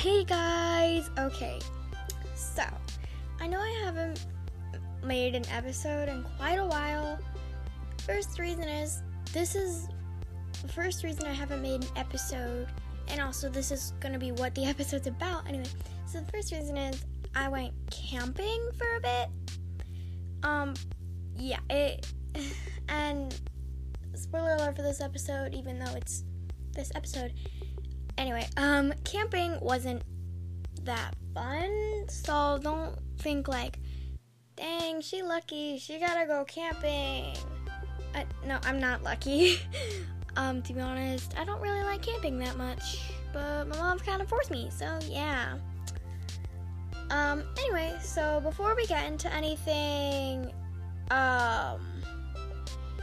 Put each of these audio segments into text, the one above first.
Hey guys! Okay, so I know I haven't made an episode in quite a while. First reason is this is the first reason I haven't made an episode, and also this is gonna be what the episode's about anyway. So the first reason is I went camping for a bit. Um, yeah, it and spoiler alert for this episode, even though it's this episode. Anyway, um, camping wasn't that fun, so don't think like, dang, she lucky, she gotta go camping. I, no, I'm not lucky. um, to be honest, I don't really like camping that much, but my mom kind of forced me, so yeah. Um, anyway, so before we get into anything, um,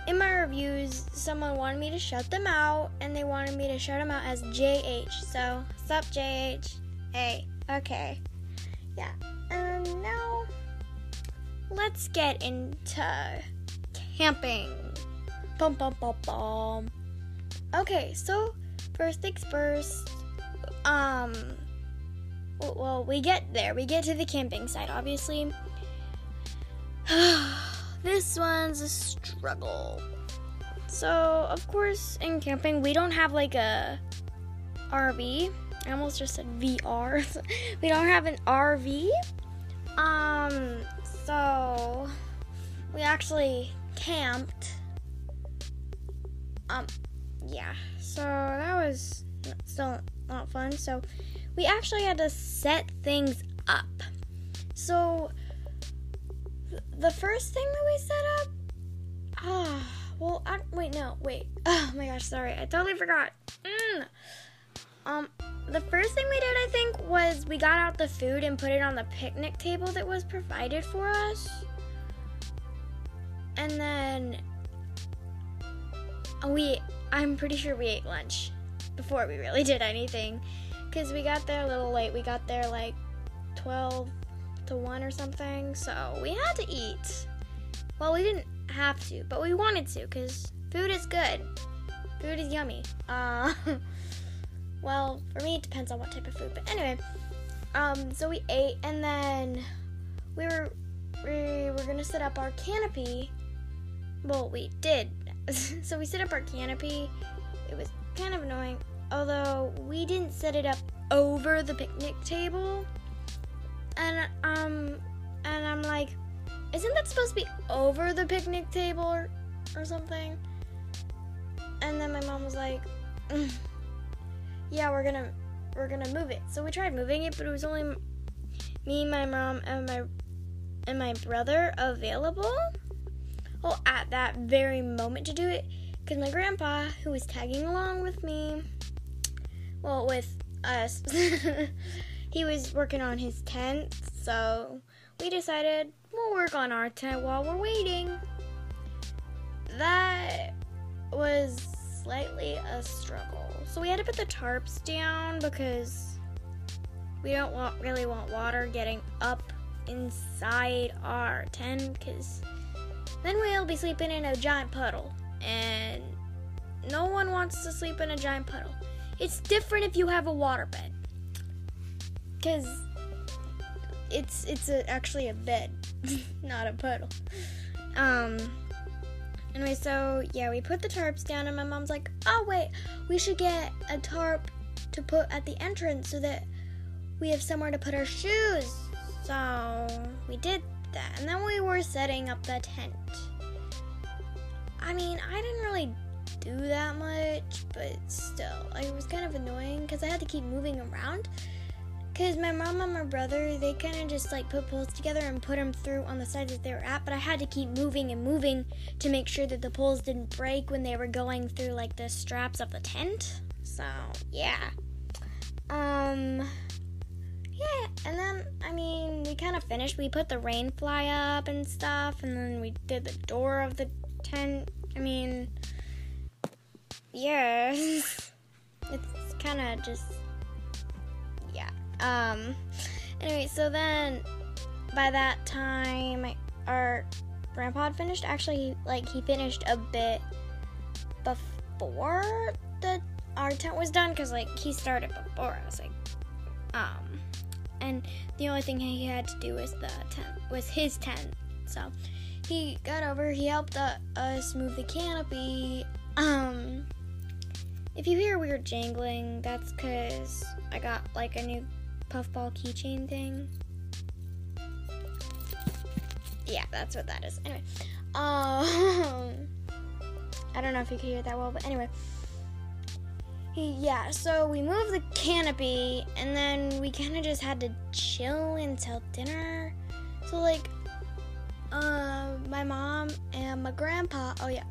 in my reviews, someone wanted me to shut them out, and they wanted me to shut them out as JH. So, sup, JH? Hey, okay. Yeah, and now let's get into camping. Bum, bum, bum, bum. Okay, so first things first, um, well, we get there. We get to the camping site, obviously. this one's a struggle. So, of course, in camping, we don't have like a RV. I almost just said VR. we don't have an RV. Um, so we actually camped. Um, yeah. So that was still not fun. So we actually had to set things up. So the first thing that we set up, ah, well, I, wait, no, wait. Oh my gosh, sorry, I totally forgot. Mm. Um, the first thing we did, I think, was we got out the food and put it on the picnic table that was provided for us. And then we, I'm pretty sure we ate lunch before we really did anything. Because we got there a little late. We got there like 12 to 1 or something. So we had to eat. Well, we didn't have to, but we wanted to because food is good. Food is yummy. Uh, well, for me, it depends on what type of food. But anyway, um, so we ate and then we were we were gonna set up our canopy. Well, we did. so we set up our canopy. It was kind of annoying, although we didn't set it up over the picnic table. And um, and I'm like, isn't that supposed to be over the picnic table or, or something? And then my mom was like, mm, yeah, we're gonna we're gonna move it. So we tried moving it, but it was only me, my mom, and my and my brother available. Well, at that very moment to do it, because my grandpa, who was tagging along with me, well, with us, he was working on his tent, so we decided we'll work on our tent while we're waiting. That was slightly a struggle. So we had to put the tarps down because we don't want really want water getting up inside our tent because then we'll be sleeping in a giant puddle and no one wants to sleep in a giant puddle. It's different if you have a waterbed because it's it's a, actually a bed, not a puddle. Um. Anyway, so yeah, we put the tarps down, and my mom's like, "Oh wait, we should get a tarp to put at the entrance so that we have somewhere to put our shoes." So we did that, and then we were setting up the tent. I mean, I didn't really do that much, but still, it was kind of annoying because I had to keep moving around. Because my mom and my brother, they kind of just like put poles together and put them through on the sides that they were at, but I had to keep moving and moving to make sure that the poles didn't break when they were going through like the straps of the tent. So, yeah. Um, yeah, and then, I mean, we kind of finished. We put the rain fly up and stuff, and then we did the door of the tent. I mean, yeah, it's kind of just um, anyway, so then by that time, our grandpa had finished. Actually, like he finished a bit before the our tent was done because like he started before us, like Um, and the only thing he had to do was the tent was his tent. So he got over. He helped uh, us move the canopy. Um, if you hear weird jangling, that's because I got like a new puffball keychain thing. Yeah, that's what that is. Anyway, um, I don't know if you can hear that well, but anyway. Yeah, so we moved the canopy and then we kind of just had to chill until dinner. So, like, uh, my mom and my grandpa, oh yeah,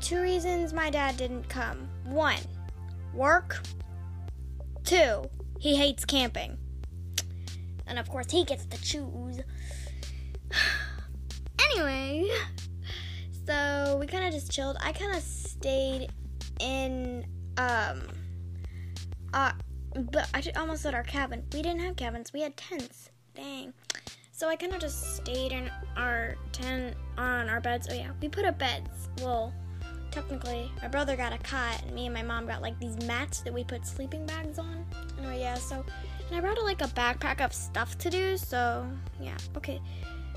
two reasons my dad didn't come. One, work. Two, he hates camping. And of course, he gets to choose. anyway, so we kind of just chilled. I kind of stayed in um uh but I almost said our cabin. We didn't have cabins. We had tents. Dang. So I kind of just stayed in our tent on our beds. Oh yeah, we put up beds. Well, technically, my brother got a cot, and me and my mom got like these mats that we put sleeping bags on. Anyway, yeah. So, and I brought like a backpack of stuff to do. So yeah, okay.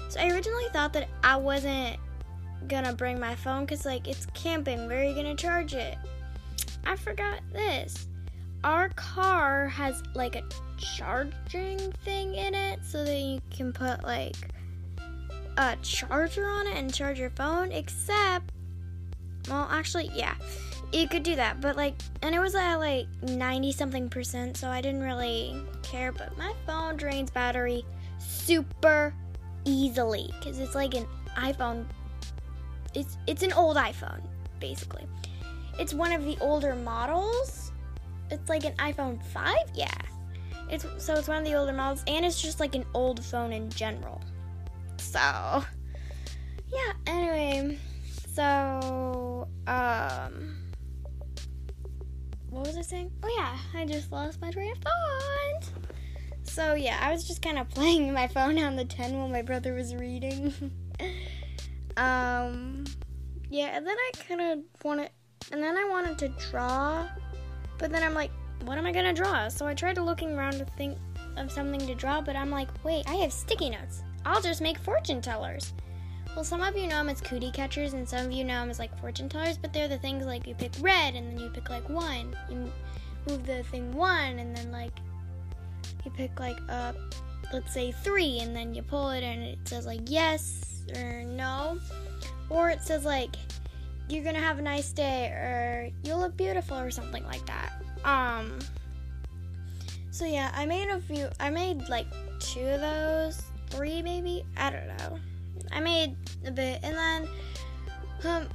So I originally thought that I wasn't gonna bring my phone because like it's camping. Where are you gonna charge it? I forgot this. Our car has like a charging thing in it so that you can put like a charger on it and charge your phone, except, well, actually, yeah, you could do that, but like, and it was at like 90 something percent, so I didn't really care, but my phone drains battery super easily because it's like an iPhone. It's it's an old iPhone basically. It's one of the older models. It's like an iPhone 5, yeah. It's so it's one of the older models and it's just like an old phone in general. So yeah, anyway, so um what was I saying? Oh yeah, I just lost my train of thought. So yeah, I was just kind of playing my phone on the 10 while my brother was reading. um yeah, and then I kind of wanted and then I wanted to draw, but then I'm like, what am I gonna draw? So I tried looking around to think of something to draw, but I'm like, wait, I have sticky notes. I'll just make fortune tellers. Well, some of you know them as cootie catchers, and some of you know them as like fortune tellers, but they're the things like you pick red, and then you pick like one. You move the thing one, and then like you pick like a, let's say three, and then you pull it, and it says like yes or no, or it says like you're gonna have a nice day or you'll look beautiful or something like that. Um so yeah, I made a few I made like two of those, three maybe, I don't know. I made a bit and then um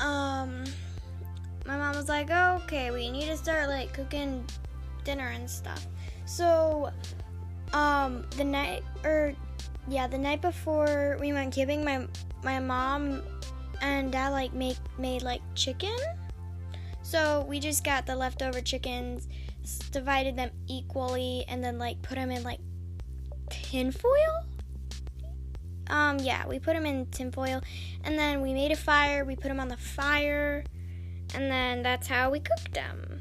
um my mom was like, oh, "Okay, we need to start like cooking dinner and stuff." So um the night or yeah, the night before we went camping, my my mom and dad like make made like chicken. So we just got the leftover chickens, divided them equally, and then like put them in like tinfoil. Um, yeah, we put them in tinfoil, and then we made a fire. We put them on the fire, and then that's how we cooked them.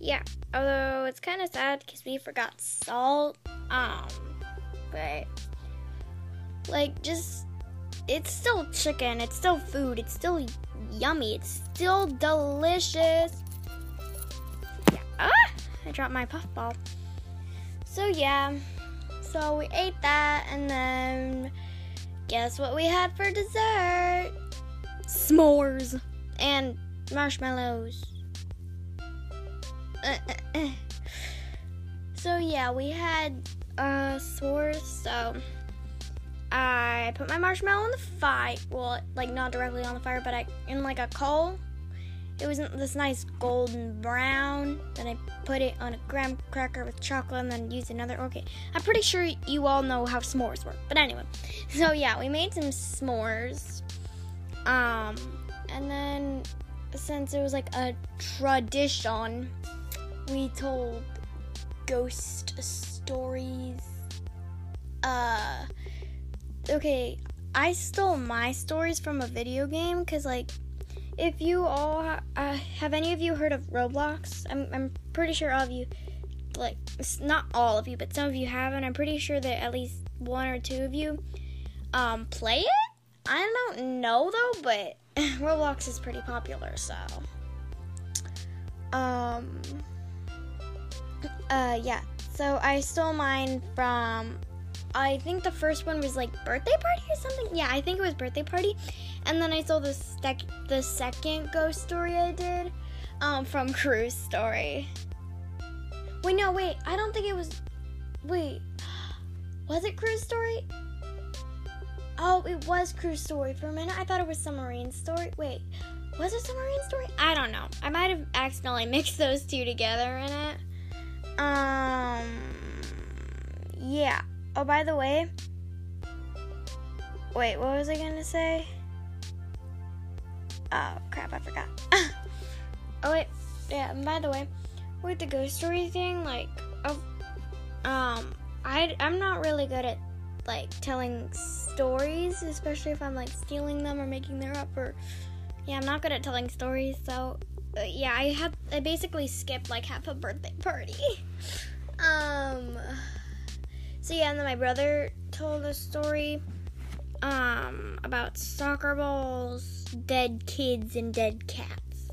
Yeah, although it's kind of sad because we forgot salt. Um, but like just it's still chicken, it's still food, it's still yummy, it's still delicious. Yeah. Ah, I dropped my puffball. So yeah, so we ate that, and then guess what we had for dessert? S'mores and marshmallows. Uh, uh, uh. so yeah, we had uh s'mores. So I put my marshmallow in the fire. Well, like not directly on the fire, but I in like a coal. It was this nice golden brown. Then I put it on a graham cracker with chocolate, and then used another. Okay, I'm pretty sure you all know how s'mores work. But anyway, so yeah, we made some s'mores. Um, and then since it was like a tradition, we told ghost stories. Uh okay, I stole my stories from a video game because, like, if you all uh, have any of you heard of Roblox, I'm I'm pretty sure all of you, like not all of you, but some of you haven't. I'm pretty sure that at least one or two of you um, play it. I don't know though, but Roblox is pretty popular, so um, uh, yeah. So I stole mine from. I think the first one was like birthday party or something. Yeah, I think it was birthday party, and then I saw the sec- the second ghost story I did, um, from Cruise Story. Wait, no, wait. I don't think it was. Wait, was it Cruise Story? Oh, it was Cruise Story. For a minute, I thought it was Submarine Story. Wait, was it Submarine Story? I don't know. I might have accidentally mixed those two together in it. Um, yeah. Oh, by the way, wait, what was I gonna say? Oh crap, I forgot. oh wait, yeah. And by the way, with the ghost story thing, like, um, I I'm not really good at like telling stories, especially if I'm like stealing them or making them up. Or yeah, I'm not good at telling stories. So uh, yeah, I have I basically skipped like half a birthday party. um. So yeah, and then my brother told a story um about soccer balls, dead kids, and dead cats.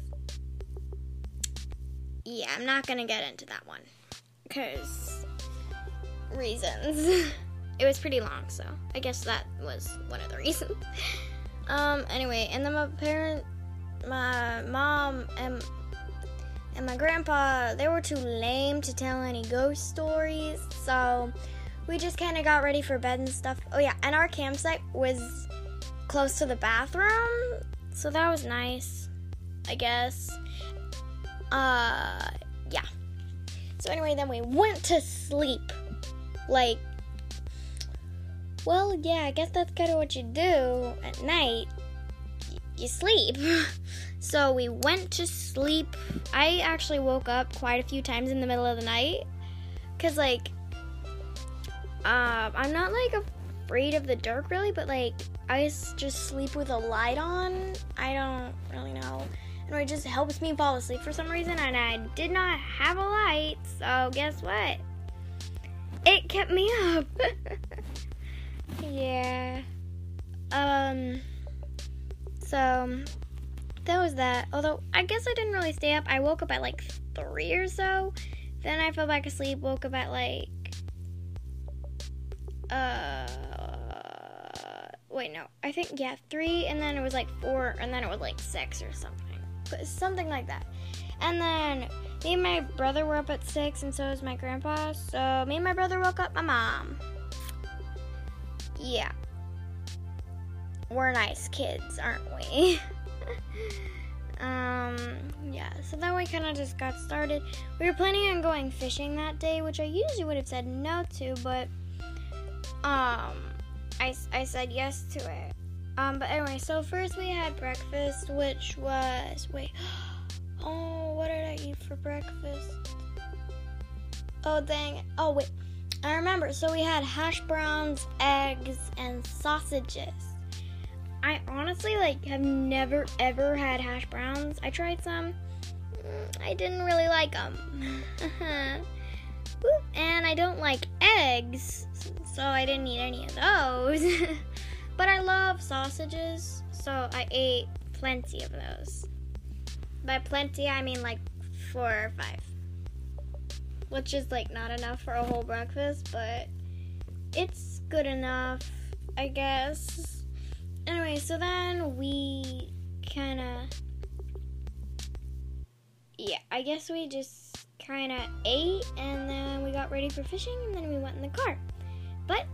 Yeah, I'm not gonna get into that one because reasons. it was pretty long, so I guess that was one of the reasons. um. Anyway, and then my parent, my mom, and and my grandpa, they were too lame to tell any ghost stories, so we just kind of got ready for bed and stuff. Oh yeah, and our campsite was close to the bathroom, so that was nice, I guess. Uh, yeah. So anyway, then we went to sleep. Like, well, yeah, I guess that's kind of what you do at night. You sleep. so we went to sleep. I actually woke up quite a few times in the middle of the night. Because, like, um, I'm not like afraid of the dark really, but like I just sleep with a light on. I don't really know. And it just helps me fall asleep for some reason. And I did not have a light, so guess what? It kept me up. yeah. Um. So that was that. Although I guess I didn't really stay up. I woke up at like three or so. Then I fell back asleep. Woke up at like uh wait no. I think yeah three and then it was like four and then it was like six or something. But something like that. And then me and my brother were up at six and so was my grandpa. So me and my brother woke up my mom. Yeah. We're nice kids aren't we? Um yeah so then we kind of just got started. We were planning on going fishing that day which i usually would have said no to but um, I, I said yes to it. Um, but anyway, so first we had breakfast, which was wait, oh, what did I eat for breakfast? Oh dang! Oh wait, I remember. So we had hash browns, eggs, and sausages. I honestly like have never ever had hash browns. I tried some. Mm, I didn't really like them. and I don't like eggs, so I didn't eat any of those. but I love sausages, so I ate plenty of those. By plenty, I mean like four or five, which is like not enough for a whole breakfast, but it's good enough, I guess. Anyway, so then we kind of. Yeah, I guess we just kind of ate and then we got ready for fishing and then we went in the car. But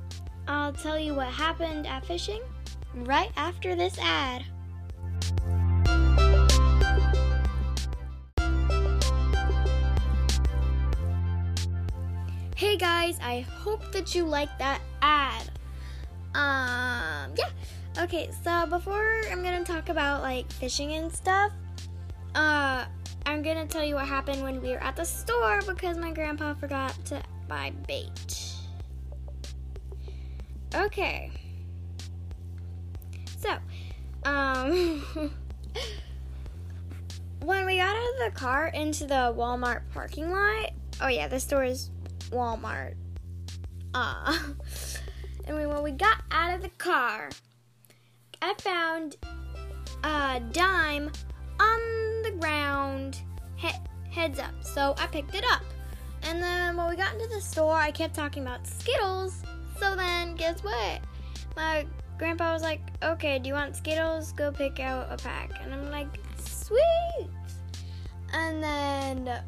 I'll tell you what happened at fishing right after this ad. Hey guys, I hope that you like that ad. Um, yeah. Okay, so before I'm gonna talk about like fishing and stuff, uh, I'm gonna tell you what happened when we were at the store because my grandpa forgot to buy bait. Okay. So, um, when we got out of the car into the Walmart parking lot. Oh yeah, the store is Walmart. Uh, and when we got out of the car, I found a dime on the ground, he- heads up. So I picked it up. And then when we got into the store, I kept talking about Skittles. So then, guess what? My grandpa was like, okay, do you want Skittles? Go pick out a pack. And I'm like, sweet. And then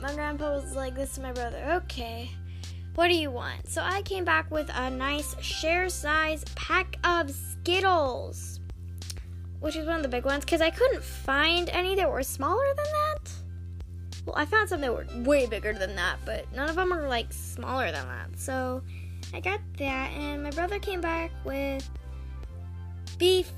my grandpa was like, this is my brother, okay, what do you want? So I came back with a nice share size pack of Skittles, which is one of the big ones because I couldn't find any that were smaller than that. Well, I found some that were way bigger than that, but none of them are like smaller than that. So I got that, and my brother came back with beef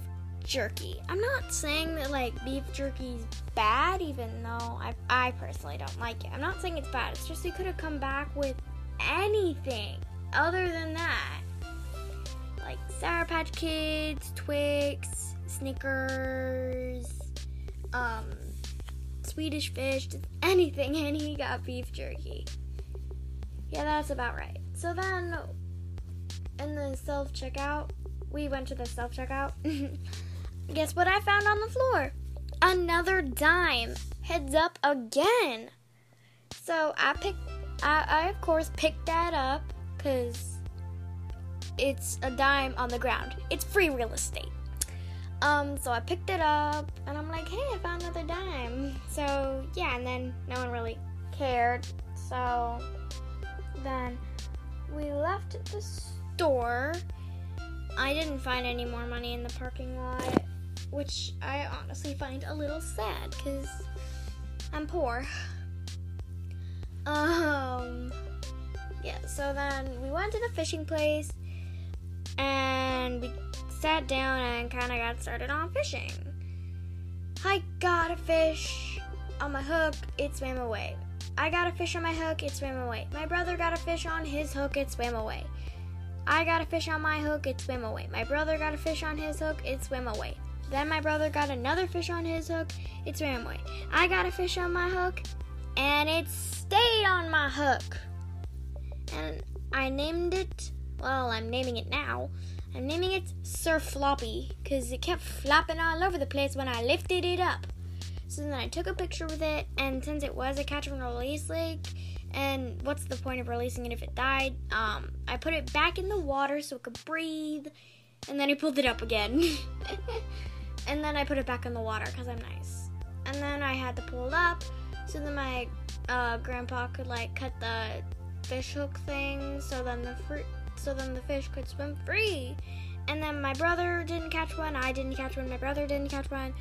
jerky. I'm not saying that like beef jerky is bad, even though I, I personally don't like it. I'm not saying it's bad. It's just he could have come back with anything other than that, like Sour Patch Kids, Twix, Snickers, um, Swedish Fish, anything, and he got beef jerky. Yeah, that's about right. So then, in the self checkout, we went to the self checkout. Guess what I found on the floor? Another dime. Heads up again. So I picked, I, I of course picked that up because it's a dime on the ground. It's free real estate. Um, so I picked it up and I'm like, hey, I found another dime. So yeah, and then no one really cared. So then we left the store. I didn't find any more money in the parking lot, which I honestly find a little sad because I'm poor. Um, yeah, so then we went to the fishing place and we sat down and kind of got started on fishing. I got a fish on my hook, it swam away. I got a fish on my hook, it swam away. My brother got a fish on his hook, it swam away. I got a fish on my hook, it swam away. My brother got a fish on his hook, it swam away. Then my brother got another fish on his hook, it swam away. I got a fish on my hook, and it stayed on my hook. And I named it, well, I'm naming it now. I'm naming it Sir Floppy because it kept flopping all over the place when I lifted it up. So then I took a picture with it, and since it was a catch and release lake, and what's the point of releasing it if it died? Um, I put it back in the water so it could breathe, and then I pulled it up again. and then I put it back in the water because I'm nice. And then I had to pull it up so then my uh, grandpa could like cut the fish hook thing so then the fruit so then the fish could swim free. And then my brother didn't catch one, I didn't catch one, my brother didn't catch one,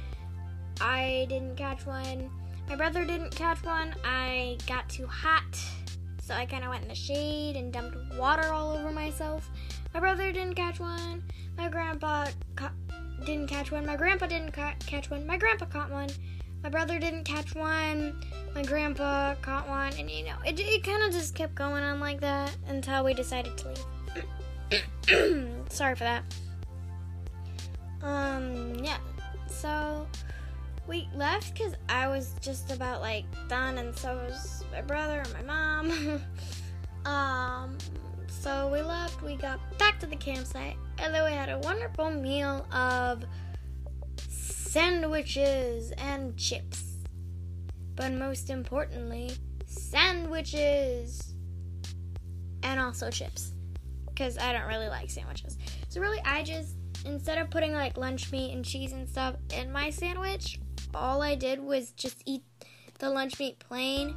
I didn't catch one, my brother didn't catch one, I got too hot, so I kind of went in the shade and dumped water all over myself. My brother didn't catch one, my grandpa ca- didn't catch one, my grandpa didn't ca- catch one, my grandpa caught one. My brother didn't catch one. My grandpa caught one, and you know, it, it kind of just kept going on like that until we decided to leave. Sorry for that. Um, yeah. So we left because I was just about like done, and so was my brother and my mom. um, so we left. We got back to the campsite, and then we had a wonderful meal of sandwiches and chips. But most importantly, sandwiches and also chips. Because I don't really like sandwiches. So, really, I just, instead of putting like lunch meat and cheese and stuff in my sandwich, all I did was just eat the lunch meat plain.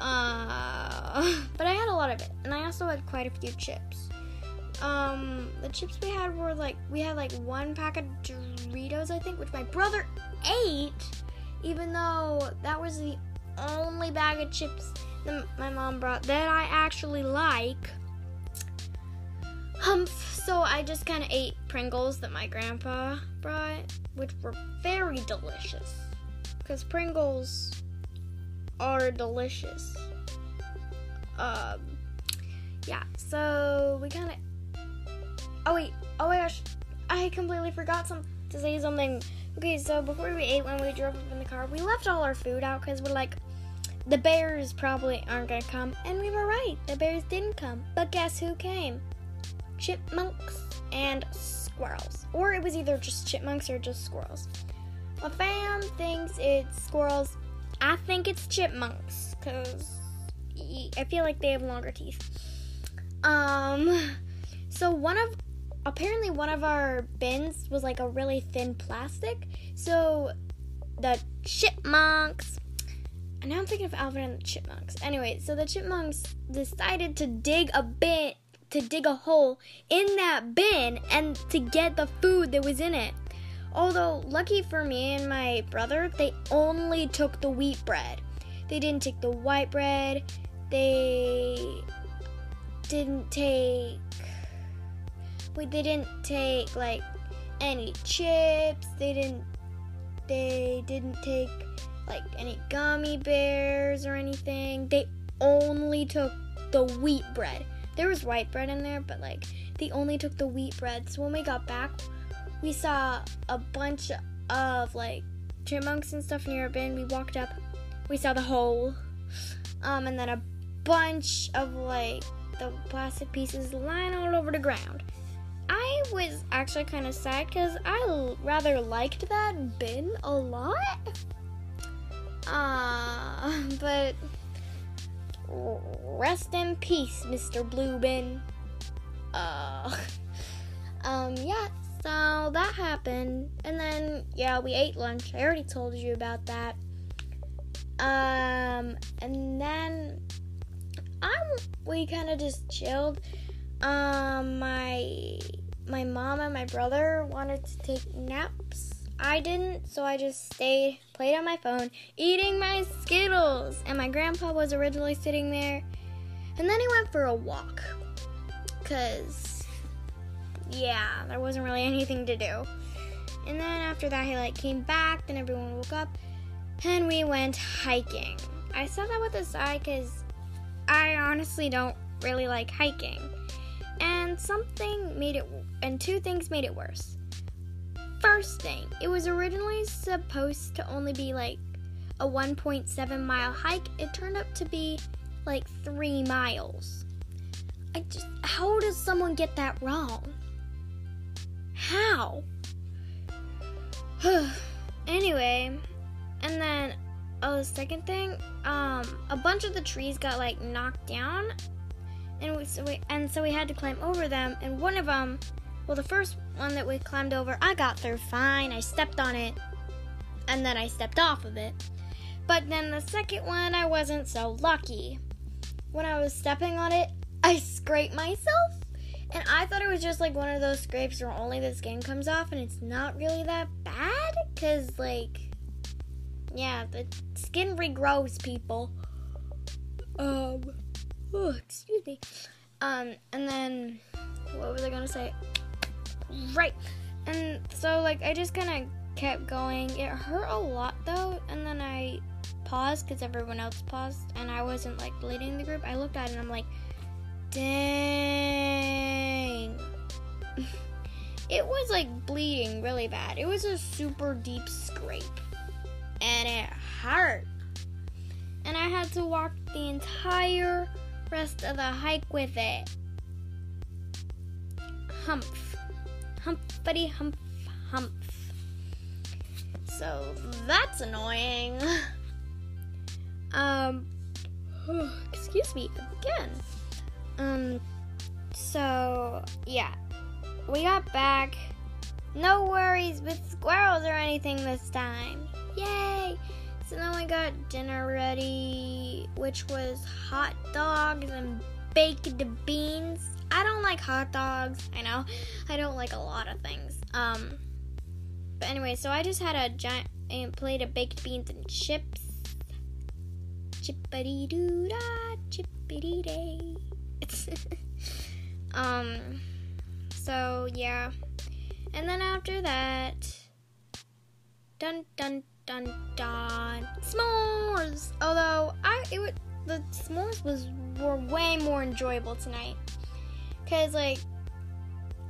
Uh, but I had a lot of it. And I also had quite a few chips um the chips we had were like we had like one pack of Doritos I think which my brother ate even though that was the only bag of chips that my mom brought that I actually like um so I just kind of ate Pringles that my grandpa brought which were very delicious. Cuz Pringles are delicious. Um yeah so we kind of Oh wait, oh my gosh, I completely forgot some to say something. Okay, so before we ate, when we drove up in the car, we left all our food out because we're like, the bears probably aren't gonna come, and we were right. The bears didn't come, but guess who came? Chipmunks and squirrels, or it was either just chipmunks or just squirrels. My fam thinks it's squirrels. I think it's chipmunks because I feel like they have longer teeth. Um, so one of apparently one of our bins was like a really thin plastic. So the chipmunks and now I'm thinking of Alvin and the chipmunks. Anyway, so the chipmunks decided to dig a bit to dig a hole in that bin and to get the food that was in it. Although lucky for me and my brother, they only took the wheat bread. They didn't take the white bread. They didn't take wait, they didn't take like any chips. They didn't they didn't take like any gummy bears or anything. They only took the wheat bread. There was white bread in there, but like they only took the wheat bread. So when we got back, we saw a bunch of like chipmunks and stuff near our bin. We walked up, we saw the hole, um, and then a bunch of like the plastic pieces lying all over the ground. I was actually kind of sad because I rather liked that bin a lot. Uh, but rest in peace, Mr. Bluebin. Uh, um, yeah, so that happened. And then, yeah, we ate lunch. I already told you about that. Um, and then I, we kind of just chilled. Um, my, my mom and my brother wanted to take naps I didn't, so I just stayed, played on my phone, eating my Skittles. And my grandpa was originally sitting there. And then he went for a walk. Because, yeah, there wasn't really anything to do. And then after that, he like came back, then everyone woke up, and we went hiking. I said that with a sigh because I honestly don't really like hiking. And something made it, and two things made it worse first thing, it was originally supposed to only be like a 1.7 mile hike. It turned up to be like three miles. I just, how does someone get that wrong? How? anyway, and then oh, the second thing, um, a bunch of the trees got like knocked down, and we, so we and so we had to climb over them. And one of them well, the first one that we climbed over, I got through fine. I stepped on it, and then I stepped off of it. But then the second one, I wasn't so lucky. When I was stepping on it, I scraped myself. And I thought it was just like one of those scrapes where only the skin comes off, and it's not really that bad. Because, like, yeah, the skin regrows, people. Um, oh, excuse me. Um, and then, what was I gonna say? Right. And so, like, I just kind of kept going. It hurt a lot though, and then I paused because everyone else paused, and I wasn't like leading the group. I looked at it and I'm like, dang. it was like bleeding really bad. It was a super deep scrape, and it hurt. And I had to walk the entire rest of the hike with it. Humph humpity humph hump. So that's annoying. um, excuse me again. Um, so yeah, we got back. No worries with squirrels or anything this time. Yay! So then we got dinner ready, which was hot dogs and baked beans I don't like hot dogs. I know. I don't like a lot of things. Um, but anyway, so I just had a giant plate of baked beans and chips. Chippity doo da, chippity day. um, so yeah. And then after that, dun dun dun dun, s'mores. Although I, it would, the s'mores was were way more enjoyable tonight. Cause like,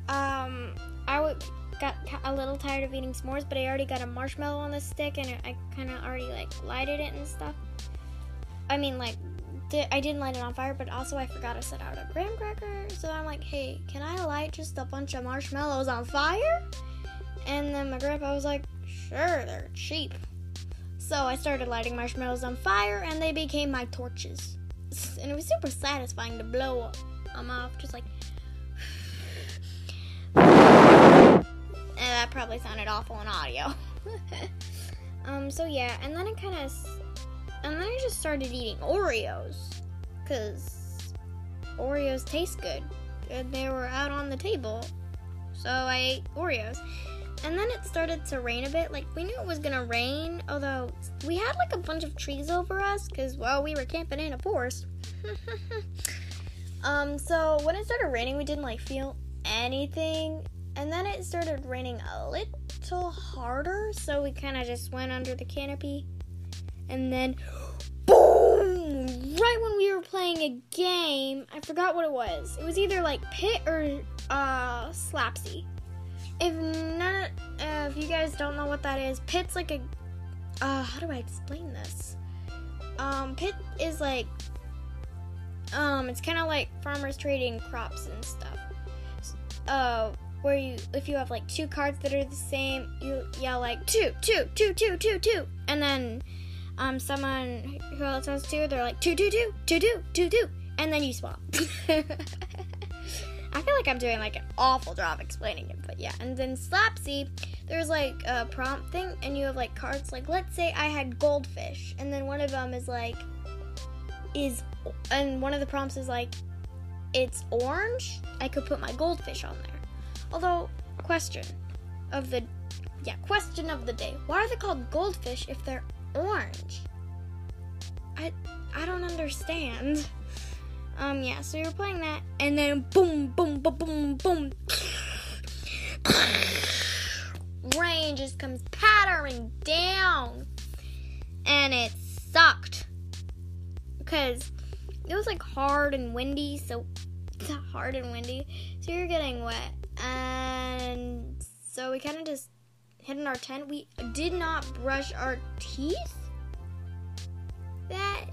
um, I would got a little tired of eating s'mores, but I already got a marshmallow on the stick and I kind of already like lighted it and stuff. I mean, like, I didn't light it on fire, but also I forgot to set out a graham cracker. So I'm like, hey, can I light just a bunch of marshmallows on fire? And then my grandpa was like, sure, they're cheap. So I started lighting marshmallows on fire and they became my torches. And it was super satisfying to blow them off, just like. That probably sounded awful in audio. um, so yeah, and then I kind of. And then I just started eating Oreos. Because Oreos taste good. And they were out on the table. So I ate Oreos. And then it started to rain a bit. Like, we knew it was gonna rain, although we had like a bunch of trees over us because, well, we were camping in a forest. um, so when it started raining, we didn't like feel anything. And then it started raining a little harder, so we kind of just went under the canopy. And then, boom! Right when we were playing a game, I forgot what it was. It was either like Pit or uh, Slapzi if none, uh, if you guys don't know what that is, pit's like a. Uh, how do I explain this? Um, pit is like. Um, it's kind of like farmers trading crops and stuff. Uh, where you, if you have like two cards that are the same, you yell like two, two, two, two, two, two, and then, um, someone who else has two, they're like two, two, two, two, two, two, two, and then you swap. I feel like I'm doing like an awful job explaining it, but yeah. And then Slapzi, there's like a prompt thing, and you have like cards. Like, let's say I had goldfish, and then one of them is like, is, and one of the prompts is like, it's orange. I could put my goldfish on there. Although, question of the, yeah, question of the day. Why are they called goldfish if they're orange? I, I don't understand. Um, yeah, so you're playing that, and then boom, boom, boom, boom, boom. Rain just comes pattering down, and it sucked because it was like hard and windy. So hard and windy, so you're getting wet, and so we kind of just hid in our tent. We did not brush our teeth that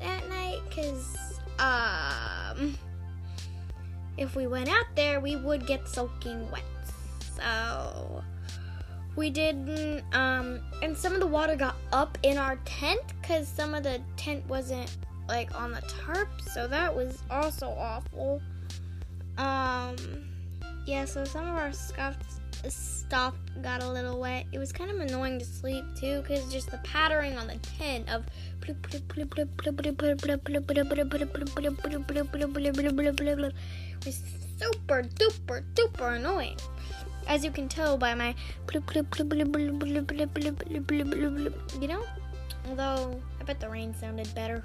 that night because um, if we went out there, we would get soaking wet. So we didn't. Um, and some of the water got up in our tent because some of the tent wasn't like on the tarp, so that was also awful. Um, yeah, so some of our stuff stuff got a little wet. It was kind of annoying to sleep too, because just the pattering on the tin of was super duper duper annoying. As you can tell by my you know? Although I bet the rain sounded better.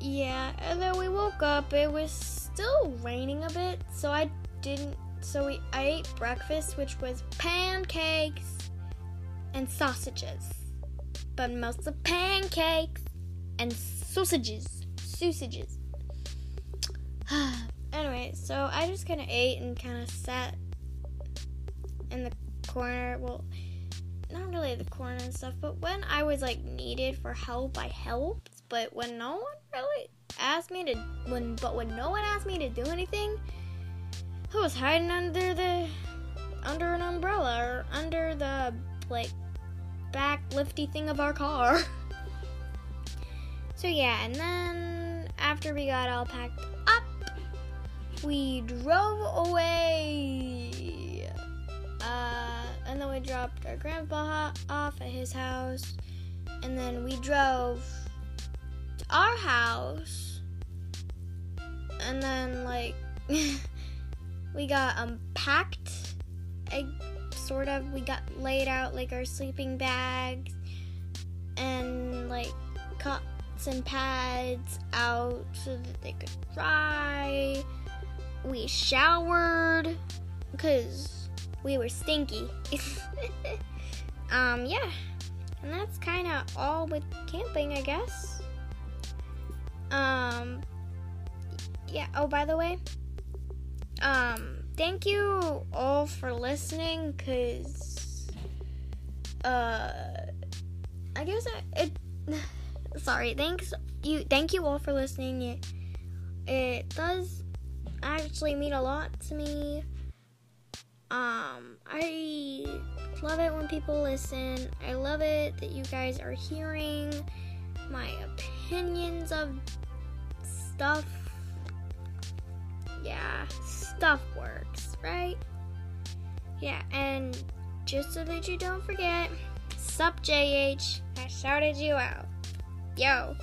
Yeah, and then we woke up. It was still raining a bit, so I didn't so we I ate breakfast which was pancakes and sausages but mostly pancakes and sausages. Sausages. anyway, so I just kind of ate and kind of sat in the corner. Well, not really the corner and stuff, but when I was like needed for help, I helped. But when no one really asked me to, when but when no one asked me to do anything, I was hiding under the under an umbrella or under the like back lifty thing of our car. so yeah, and then after we got all packed up, we drove away. Uh, and then we dropped our grandpa off at his house, and then we drove to our house, and then like we got unpacked. I sort of. We got laid out like our sleeping bags and like cots and pads out so that they could dry. We showered because we were stinky. um, yeah. And that's kind of all with camping, I guess. Um, yeah. Oh, by the way, um, thank you all for listening, cause uh, I guess I, it. Sorry, thanks you. Thank you all for listening. It, it does actually mean a lot to me. Um, I love it when people listen. I love it that you guys are hearing my opinions of stuff. Yeah, stuff works, right? Yeah, and just so that you don't forget, sup JH, I shouted you out. Yo.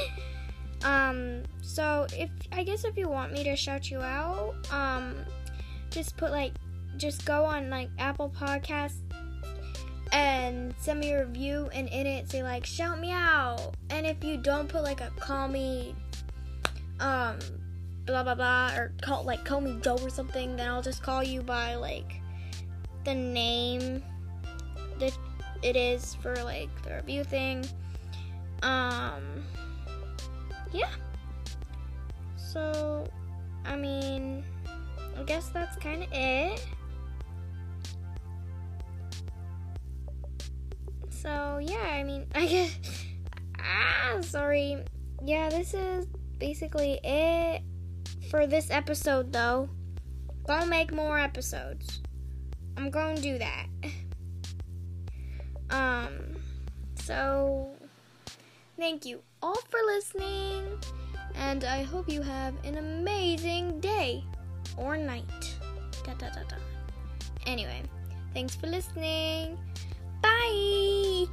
um, so if I guess if you want me to shout you out, um, just put like just go on like Apple Podcasts and send me a review and in it say like shout me out. And if you don't put like a call me um blah blah blah or call like call me Joe or something, then I'll just call you by like the name that it is for like the review thing. Um yeah. So I mean I guess that's kind of it. So yeah, I mean, I guess. Ah, sorry. Yeah, this is basically it for this episode, though. Gonna make more episodes. I'm gonna do that. Um, so thank you all for listening, and I hope you have an amazing day or night. Da, da, da. Anyway, thanks for listening. Bye.